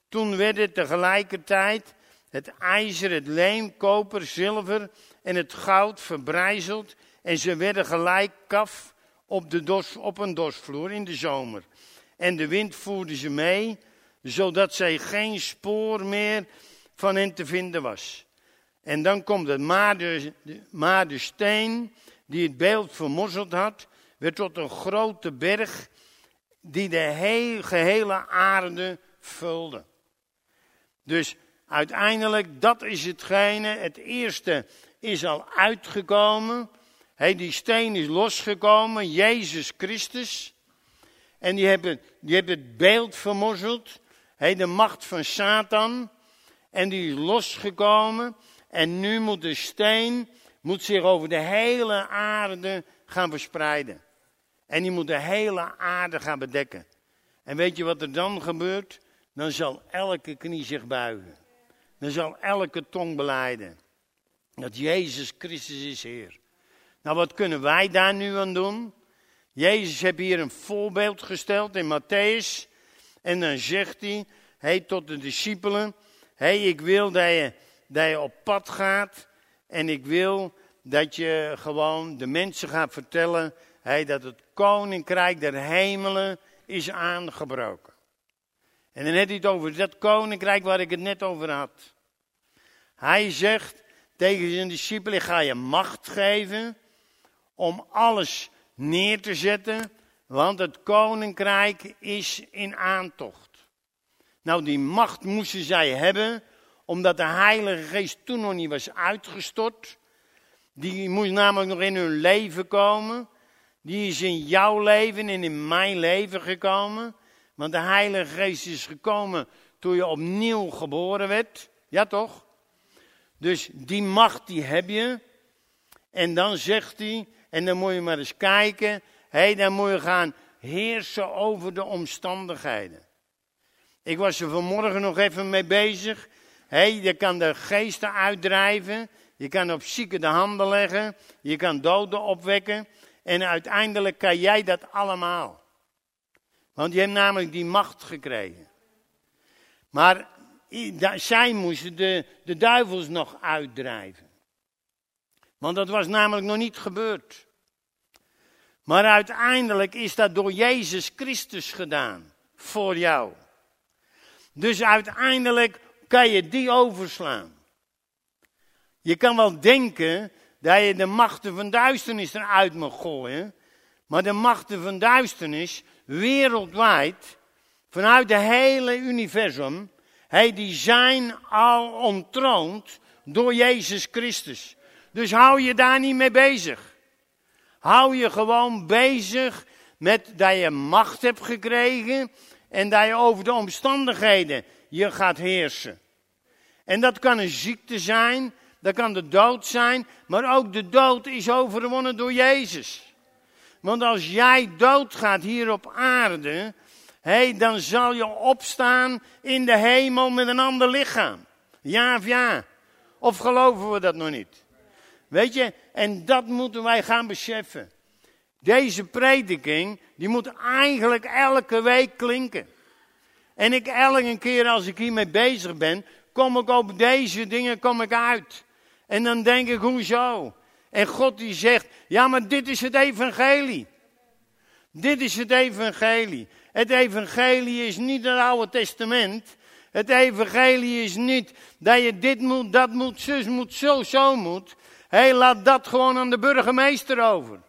Toen werden tegelijkertijd het ijzer, het leem, koper, zilver en het goud verbrijzeld en ze werden gelijk kaf op, de dos, op een dosvloer in de zomer. En de wind voerde ze mee, zodat zij geen spoor meer van hen te vinden was. En dan komt het maar de, maar de steen die het beeld vermorzeld had, werd tot een grote berg die de gehele aarde vulde. Dus uiteindelijk, dat is hetgene, het eerste is al uitgekomen. Hey, die steen is losgekomen, Jezus Christus. En die hebben, die hebben het beeld vermorzeld, de macht van Satan. En die is losgekomen. En nu moet de steen moet zich over de hele aarde gaan verspreiden. En die moet de hele aarde gaan bedekken. En weet je wat er dan gebeurt? Dan zal elke knie zich buigen. Dan zal elke tong beleiden. Dat Jezus Christus is Heer. Nou, wat kunnen wij daar nu aan doen? Jezus heeft hier een voorbeeld gesteld in Matthäus. En dan zegt hij hey, tot de discipelen: hey, ik wil dat je, dat je op pad gaat. En ik wil dat je gewoon de mensen gaat vertellen hey, dat het koninkrijk der hemelen is aangebroken. En dan heeft hij het over dat koninkrijk waar ik het net over had. Hij zegt tegen zijn discipelen, ik ga je macht geven om alles neer te zetten, want het koninkrijk is in aantocht. Nou, die macht moesten zij hebben, omdat de Heilige Geest toen nog niet was uitgestort. Die moest namelijk nog in hun leven komen. Die is in jouw leven en in mijn leven gekomen. Want de Heilige Geest is gekomen toen je opnieuw geboren werd. Ja toch? Dus die macht die heb je. En dan zegt hij, en dan moet je maar eens kijken. Hey, dan moet je gaan heersen over de omstandigheden. Ik was er vanmorgen nog even mee bezig. Hey, je kan de geesten uitdrijven. Je kan op zieken de handen leggen. Je kan doden opwekken. En uiteindelijk kan jij dat allemaal. Want je hebt namelijk die macht gekregen. Maar zij moesten de, de duivels nog uitdrijven. Want dat was namelijk nog niet gebeurd. Maar uiteindelijk is dat door Jezus Christus gedaan. Voor jou. Dus uiteindelijk kan je die overslaan. Je kan wel denken dat je de machten van duisternis eruit mag gooien. Maar de machten van duisternis, wereldwijd, vanuit het hele universum, die zijn al ontroond door Jezus Christus. Dus hou je daar niet mee bezig. Hou je gewoon bezig met dat je macht hebt gekregen en dat je over de omstandigheden je gaat heersen. En dat kan een ziekte zijn, dat kan de dood zijn, maar ook de dood is overwonnen door Jezus. Want als jij doodgaat hier op aarde, hey, dan zal je opstaan in de hemel met een ander lichaam. Ja of ja? Of geloven we dat nog niet? Weet je, en dat moeten wij gaan beseffen. Deze prediking, die moet eigenlijk elke week klinken. En ik elke keer als ik hiermee bezig ben, kom ik op deze dingen kom ik uit. En dan denk ik, hoezo? En God die zegt, ja maar dit is het evangelie. Dit is het evangelie. Het evangelie is niet het Oude Testament. Het evangelie is niet dat je dit moet, dat moet, zus moet, zo, zo moet. Hey, laat dat gewoon aan de burgemeester over.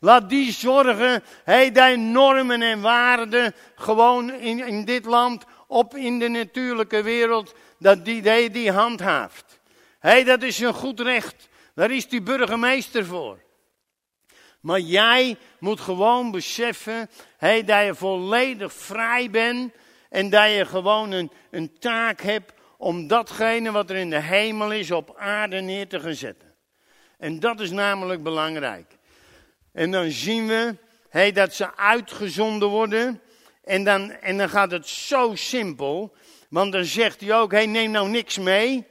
Laat die zorgen, hey, die normen en waarden gewoon in, in dit land, op in de natuurlijke wereld, dat die die, die handhaaft. Hey, dat is een goed recht. Daar is die burgemeester voor. Maar jij moet gewoon beseffen hey, dat je volledig vrij bent en dat je gewoon een, een taak hebt om datgene wat er in de hemel is op aarde neer te gaan zetten. En dat is namelijk belangrijk. En dan zien we hey, dat ze uitgezonden worden. En dan, en dan gaat het zo simpel. Want dan zegt hij ook, hey, neem nou niks mee.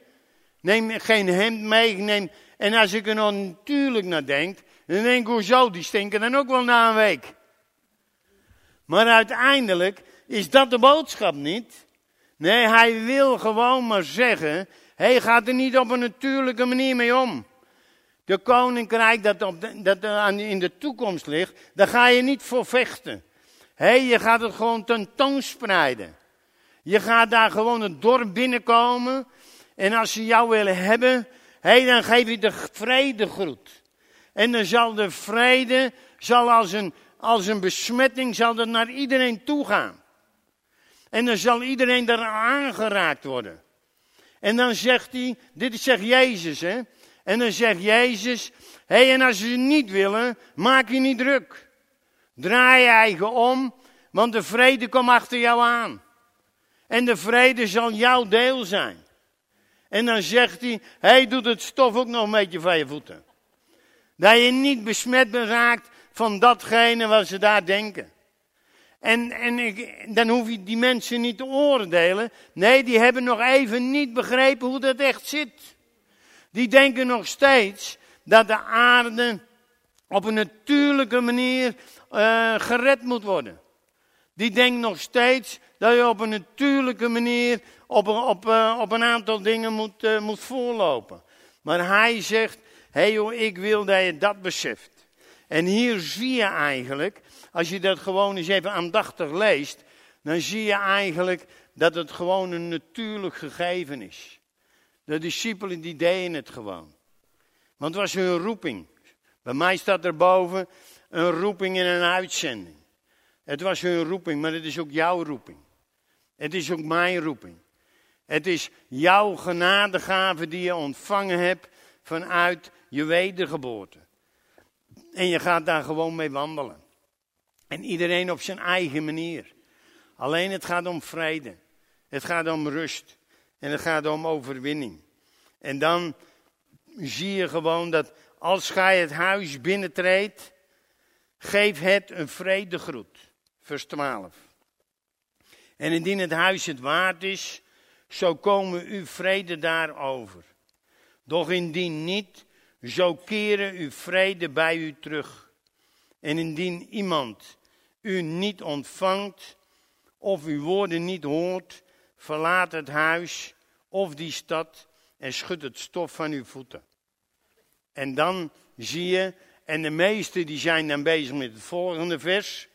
Neem geen hemd mee. Neem... En als ik er nou natuurlijk naar denk, dan denk ik, hoezo, die stinken dan ook wel na een week. Maar uiteindelijk is dat de boodschap niet. Nee, hij wil gewoon maar zeggen, hij gaat er niet op een natuurlijke manier mee om. De koninkrijk dat, op dat in de toekomst ligt, daar ga je niet voor vechten. Hé, je gaat het gewoon tentoonspreiden. Je gaat daar gewoon het dorp binnenkomen. En als ze jou willen hebben, hé, dan geef je de vredegroet. En dan zal de vrede, zal als een, als een besmetting, zal naar iedereen toe gaan. En dan zal iedereen daar aangeraakt worden. En dan zegt hij, dit zegt Jezus, hè. En dan zegt Jezus, hé, hey, en als ze niet willen, maak je niet druk. Draai je eigen om, want de vrede komt achter jou aan. En de vrede zal jouw deel zijn. En dan zegt hij, hij doet het stof ook nog een beetje van je voeten. Dat je niet besmet raakt van datgene wat ze daar denken. En, en ik, dan hoef je die mensen niet te oordelen. Nee, die hebben nog even niet begrepen hoe dat echt zit. Die denken nog steeds dat de aarde op een natuurlijke manier uh, gered moet worden. Die denkt nog steeds dat je op een natuurlijke manier op, op, uh, op een aantal dingen moet, uh, moet voorlopen. Maar hij zegt, hé hey joh, ik wil dat je dat beseft. En hier zie je eigenlijk, als je dat gewoon eens even aandachtig leest, dan zie je eigenlijk dat het gewoon een natuurlijk gegeven is. De discipelen die deden het gewoon. Want het was hun roeping. Bij mij staat er boven een roeping en een uitzending. Het was hun roeping, maar het is ook jouw roeping. Het is ook mijn roeping. Het is jouw genadegave die je ontvangen hebt vanuit je wedergeboorte. En je gaat daar gewoon mee wandelen. En iedereen op zijn eigen manier. Alleen het gaat om vrede. Het gaat om rust. En het gaat om overwinning. En dan zie je gewoon dat als gij het huis binnentreedt, geef het een vredegroet. Vers 12. En indien het huis het waard is, zo komen u vrede daarover. Doch indien niet, zo keren u vrede bij u terug. En indien iemand u niet ontvangt, of uw woorden niet hoort, verlaat het huis of die stad en schud het stof van uw voeten. En dan zie je, en de meesten die zijn dan bezig met het volgende vers.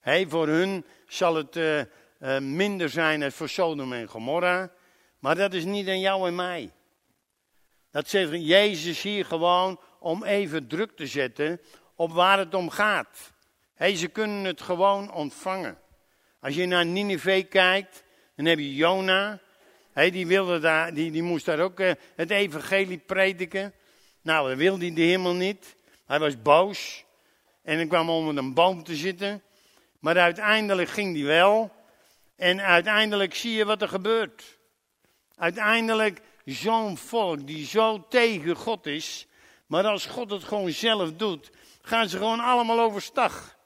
Hey, voor hun zal het uh, uh, minder zijn als voor Sodom en Gomorra. Maar dat is niet aan jou en mij. Dat zegt Jezus hier gewoon om even druk te zetten op waar het om gaat. Hey, ze kunnen het gewoon ontvangen. Als je naar Nineveh kijkt, dan heb je Jona. Die, wilde daar, die, die moest daar ook uh, het evangelie prediken. Nou, dat wilde hij helemaal niet. Hij was boos. En hij kwam onder een boom te zitten. Maar uiteindelijk ging hij wel. En uiteindelijk zie je wat er gebeurt. Uiteindelijk zo'n volk die zo tegen God is. Maar als God het gewoon zelf doet, gaan ze gewoon allemaal overstag.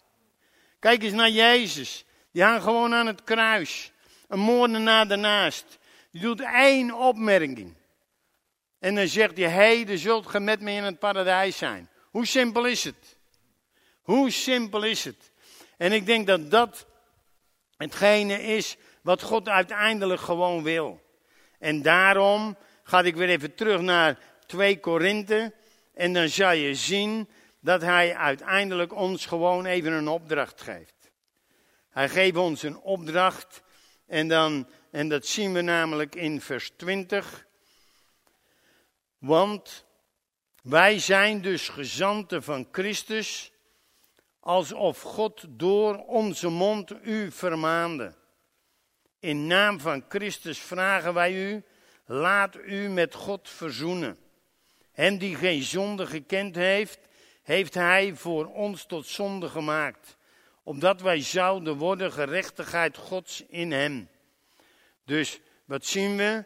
Kijk eens naar Jezus. Die hangt gewoon aan het kruis. Een moordenaar daarnaast. Die doet één opmerking. En dan zegt hij, heden zult ge met me in het paradijs zijn. Hoe simpel is het? Hoe simpel is het? En ik denk dat dat hetgene is wat God uiteindelijk gewoon wil. En daarom ga ik weer even terug naar 2 Korinthe. En dan zal je zien dat hij uiteindelijk ons gewoon even een opdracht geeft. Hij geeft ons een opdracht en, dan, en dat zien we namelijk in vers 20. Want wij zijn dus gezanten van Christus, alsof God door onze mond u vermaande. In naam van Christus vragen wij u, laat u met God verzoenen. Hem die geen zonde gekend heeft, heeft hij voor ons tot zonde gemaakt, opdat wij zouden worden gerechtigheid Gods in hem. Dus wat zien we?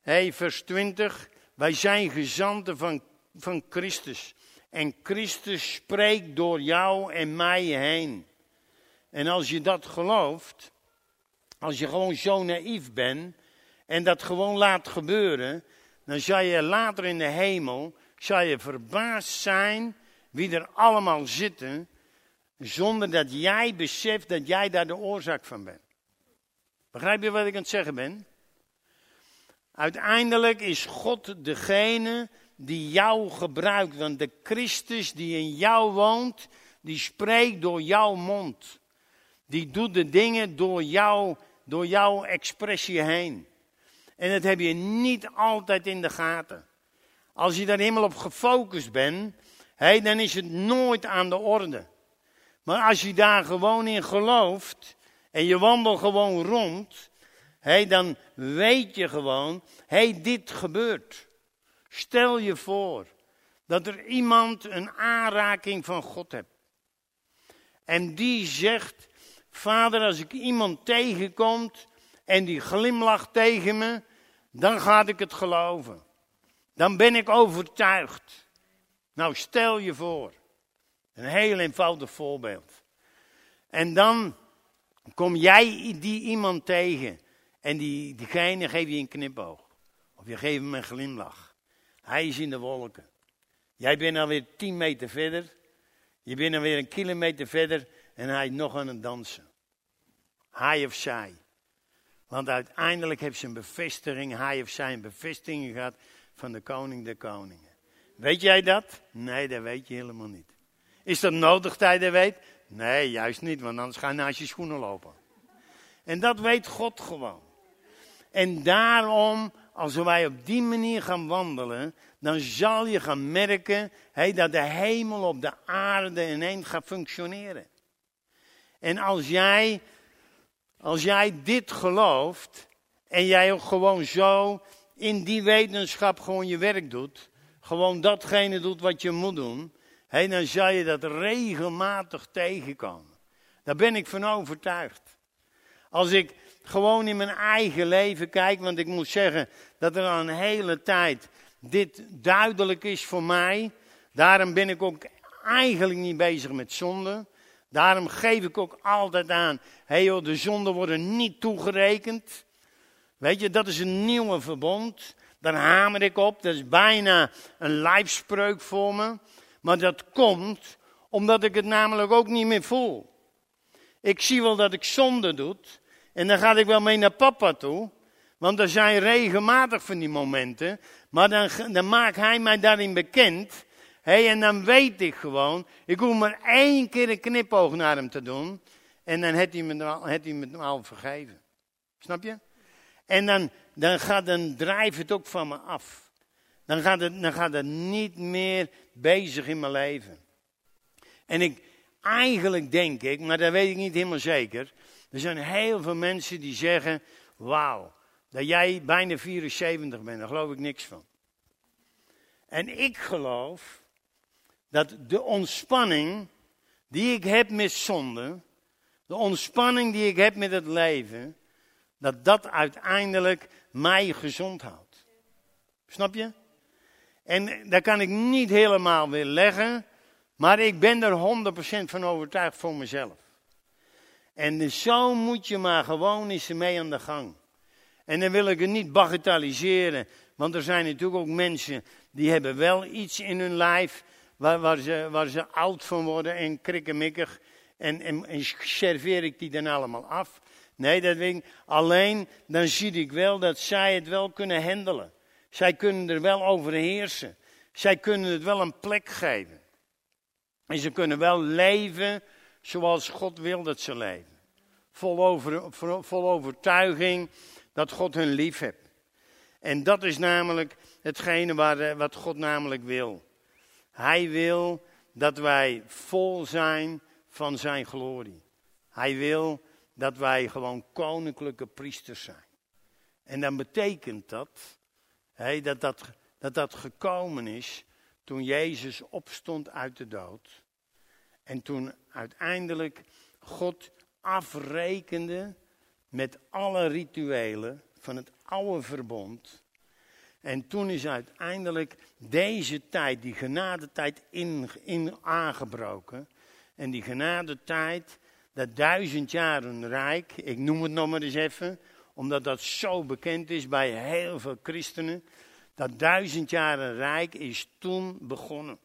Hey, vers 20, wij zijn gezanten van, van Christus. En Christus spreekt door jou en mij heen. En als je dat gelooft, als je gewoon zo naïef bent en dat gewoon laat gebeuren, dan zal je later in de hemel, zal je verbaasd zijn wie er allemaal zitten, zonder dat jij beseft dat jij daar de oorzaak van bent. Begrijp je wat ik aan het zeggen ben? Uiteindelijk is God degene die jou gebruikt. Want de Christus die in jou woont, die spreekt door jouw mond. Die doet de dingen door, jou, door jouw expressie heen. En dat heb je niet altijd in de gaten. Als je daar helemaal op gefocust bent, hey, dan is het nooit aan de orde. Maar als je daar gewoon in gelooft en je wandelt gewoon rond, hey, dan weet je gewoon, hey, dit gebeurt. Stel je voor dat er iemand een aanraking van God hebt. En die zegt, vader, als ik iemand tegenkom en die glimlacht tegen me, dan ga ik het geloven. Dan ben ik overtuigd. Nou, stel je voor. Een heel eenvoudig voorbeeld. En dan kom jij die iemand tegen en die, diegene geeft je een knipoog. Of je geeft hem een glimlach. Hij is in de wolken. Jij bent alweer tien meter verder. Je bent alweer een kilometer verder en hij is nog aan het dansen. Hij of zij. Want uiteindelijk heeft ze een bevestiging, hij of zij een bevestiging gehad van de koning der koningen. Weet jij dat? Nee, dat weet je helemaal niet. Is dat nodig dat je weet? Nee, juist niet, want anders ga je naast je schoenen lopen. En dat weet God gewoon. En daarom, als wij op die manier gaan wandelen, dan zal je gaan merken hey, dat de hemel op de aarde ineens gaat functioneren. En als jij, als jij dit gelooft en jij ook gewoon zo in die wetenschap gewoon je werk doet, gewoon datgene doet wat je moet doen, hey, dan zal je dat regelmatig tegenkomen. Daar ben ik van overtuigd. Als ik gewoon in mijn eigen leven kijk, want ik moet zeggen dat er al een hele tijd dit duidelijk is voor mij. Daarom ben ik ook eigenlijk niet bezig met zonde. Daarom geef ik ook altijd aan, hey de zonden worden niet toegerekend. Weet je, dat is een nieuwe verbond. Daar hamer ik op. Dat is bijna een lijfspreuk voor me. Maar dat komt omdat ik het namelijk ook niet meer voel. Ik zie wel dat ik zonde doe. En dan ga ik wel mee naar papa toe. Want er zijn regelmatig van die momenten. Maar dan, dan maakt hij mij daarin bekend. Hey, en dan weet ik gewoon. Ik hoef maar één keer een knipoog naar hem te doen. En dan heeft hij me, heeft hij me al vergeven. Snap je? En dan, dan, gaat, dan drijft het ook van me af. Dan gaat, het, dan gaat het niet meer bezig in mijn leven. En ik, eigenlijk denk ik, maar dat weet ik niet helemaal zeker. Er zijn heel veel mensen die zeggen: Wauw, dat jij bijna 74 bent, daar geloof ik niks van. En ik geloof dat de ontspanning die ik heb met zonde, de ontspanning die ik heb met het leven, dat dat uiteindelijk mij gezond houdt. Snap je? En daar kan ik niet helemaal weer leggen, maar ik ben er 100% van overtuigd voor mezelf. En zo moet je maar gewoon eens mee aan de gang. En dan wil ik het niet bagatelliseren, want er zijn natuurlijk ook mensen die hebben wel iets in hun lijf waar, waar, ze, waar ze oud van worden en krikkemikkig. En, en, serveer ik die dan allemaal af? Nee, dat weet. Alleen dan zie ik wel dat zij het wel kunnen handelen. Zij kunnen er wel over heersen. Zij kunnen het wel een plek geven. En ze kunnen wel leven zoals God wil dat ze leven. Vol, over, vol overtuiging dat God hun lief heeft. En dat is namelijk hetgene waar, eh, wat God namelijk wil. Hij wil dat wij vol zijn van zijn glorie. Hij wil dat wij gewoon koninklijke priesters zijn. En dan betekent dat dat, dat, dat dat gekomen is toen Jezus opstond uit de dood. En toen uiteindelijk God afrekende met alle rituelen van het oude verbond. En toen is uiteindelijk deze tijd, die genadetijd, in, in aangebroken. En die genadetijd, dat duizend jaren rijk, ik noem het nog maar eens even, omdat dat zo bekend is bij heel veel christenen. Dat duizend jaren rijk is toen begonnen.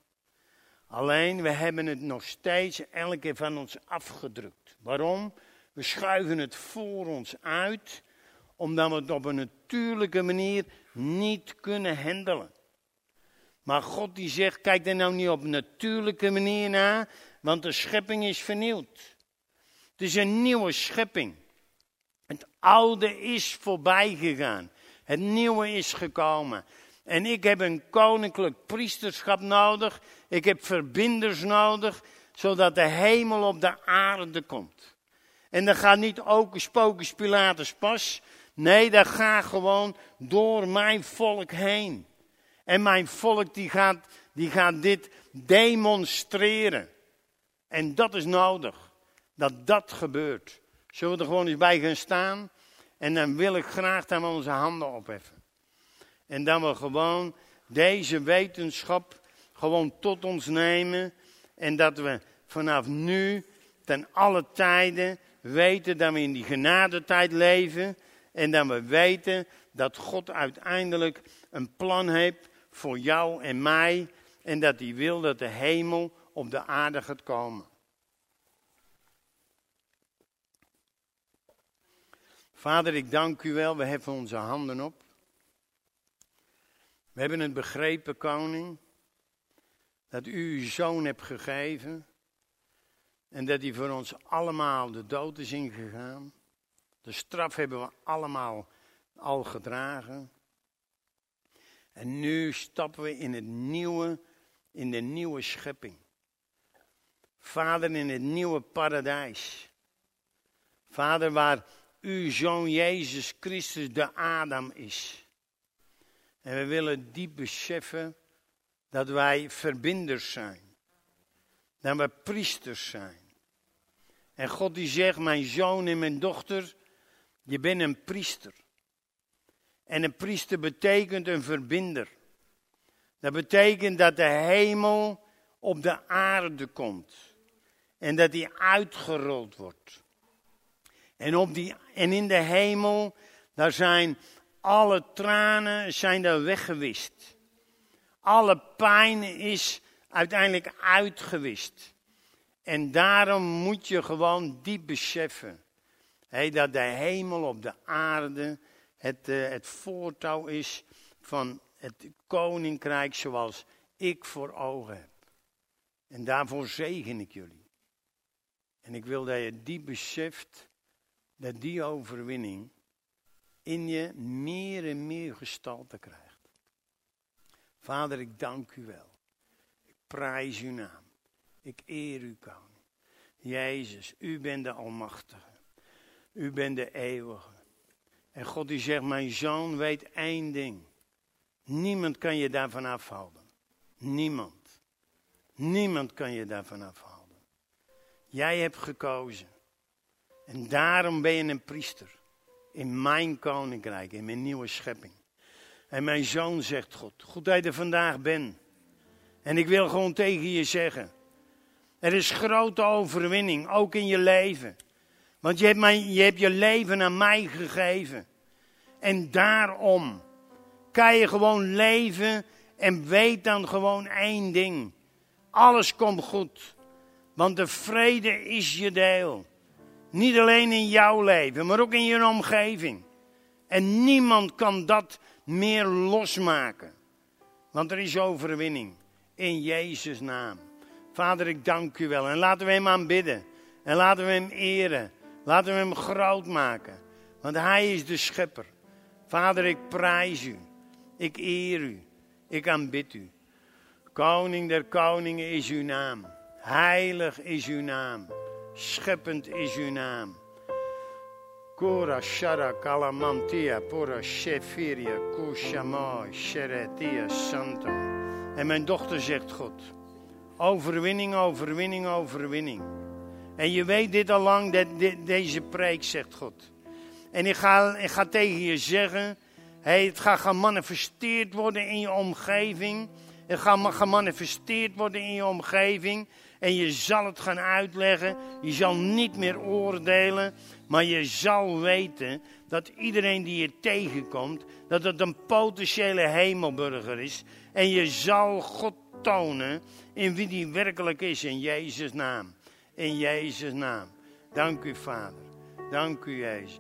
Alleen we hebben het nog steeds elke keer van ons afgedrukt. Waarom? We schuiven het voor ons uit, omdat we het op een natuurlijke manier niet kunnen handelen. Maar God die zegt, kijk er nou niet op een natuurlijke manier naar, want de schepping is vernieuwd. Het is een nieuwe schepping. Oude is voorbij gegaan. Het nieuwe is gekomen. En ik heb een koninklijk priesterschap nodig. Ik heb verbinders nodig, zodat de hemel op de aarde komt. En dat gaat niet ook spoken Pilatus pas. Nee, dat gaat gewoon door mijn volk heen. En mijn volk die gaat, die gaat dit demonstreren. En dat is nodig. Dat dat gebeurt. Zullen we er gewoon eens bij gaan staan? En dan wil ik graag dat we onze handen opheffen. En dan we gewoon deze wetenschap gewoon tot ons nemen. En dat we vanaf nu ten alle tijden weten dat we in die genadetijd leven. En dat we weten dat God uiteindelijk een plan heeft voor jou en mij. En dat hij wil dat de hemel op de aarde gaat komen. Vader, ik dank u wel. We heffen onze handen op. We hebben het begrepen, koning, dat u uw zoon hebt gegeven en dat hij voor ons allemaal de dood is ingegaan. De straf hebben we allemaal al gedragen. En nu stappen we in het nieuwe, in de nieuwe schepping. Vader, in het nieuwe paradijs. Vader, waar uw zoon Jezus Christus de Adam is. En we willen diep beseffen dat wij verbinders zijn. Dat we priesters zijn. En God die zegt, mijn zoon en mijn dochter, je bent een priester. En een priester betekent een verbinder. Dat betekent dat de hemel op de aarde komt. En dat die uitgerold wordt. En, op die, en in de hemel, daar zijn alle tranen zijn daar weggewist. Alle pijn is uiteindelijk uitgewist. En daarom moet je gewoon diep beseffen dat de hemel op de aarde het, uh, het voortouw is van het koninkrijk zoals ik voor ogen heb. En daarvoor zegen ik jullie. En ik wil dat je diep beseft dat die overwinning in je meer en meer gestalte krijgt. Vader, ik dank u wel. Ik prijs uw naam. Ik eer u, koning. Jezus, u bent de Almachtige. U bent de Eeuwige. En God die zegt, mijn zoon weet één ding. Niemand kan je daarvan afhouden. Niemand. Niemand kan je daarvan afhouden. Jij hebt gekozen. En daarom ben je een priester. In mijn koninkrijk, in mijn nieuwe schepping. En mijn zoon zegt God, goed dat je er vandaag bent. En ik wil gewoon tegen je zeggen. Er is grote overwinning, ook in je leven. Want je hebt, mij, je hebt je leven aan mij gegeven. En daarom kan je gewoon leven en weet dan gewoon één ding. Alles komt goed. Want de vrede is je deel. Niet alleen in jouw leven, maar ook in je omgeving. En niemand kan dat meer losmaken. Want er is overwinning. In Jezus' naam. Vader, ik dank u wel. En laten we hem aanbidden. En laten we hem eren. Laten we hem groot maken. Want hij is de schepper. Vader, ik prijs u. Ik eer u. Ik aanbid u. Koning der koningen is uw naam. Heilig is uw naam. Scheppend is uw naam. Kora shara kalamantia pora shefiria kushamai sheretia santo. En mijn dochter zegt God. Overwinning, overwinning, overwinning. En je weet dit al lang, deze preek, zegt God. En ik ga, ik ga tegen je zeggen, het gaat gemanifesteerd worden in je omgeving. Het gaat gemanifesteerd worden in je omgeving. En je zal het gaan uitleggen. Je zal niet meer oordelen. Maar je zal weten dat iedereen die je tegenkomt, dat het een potentiële hemelburger is. En je zal God tonen in wie die werkelijk is in Jezus' naam. In Jezus' naam. Dank u, Vader. Dank u, Jezus.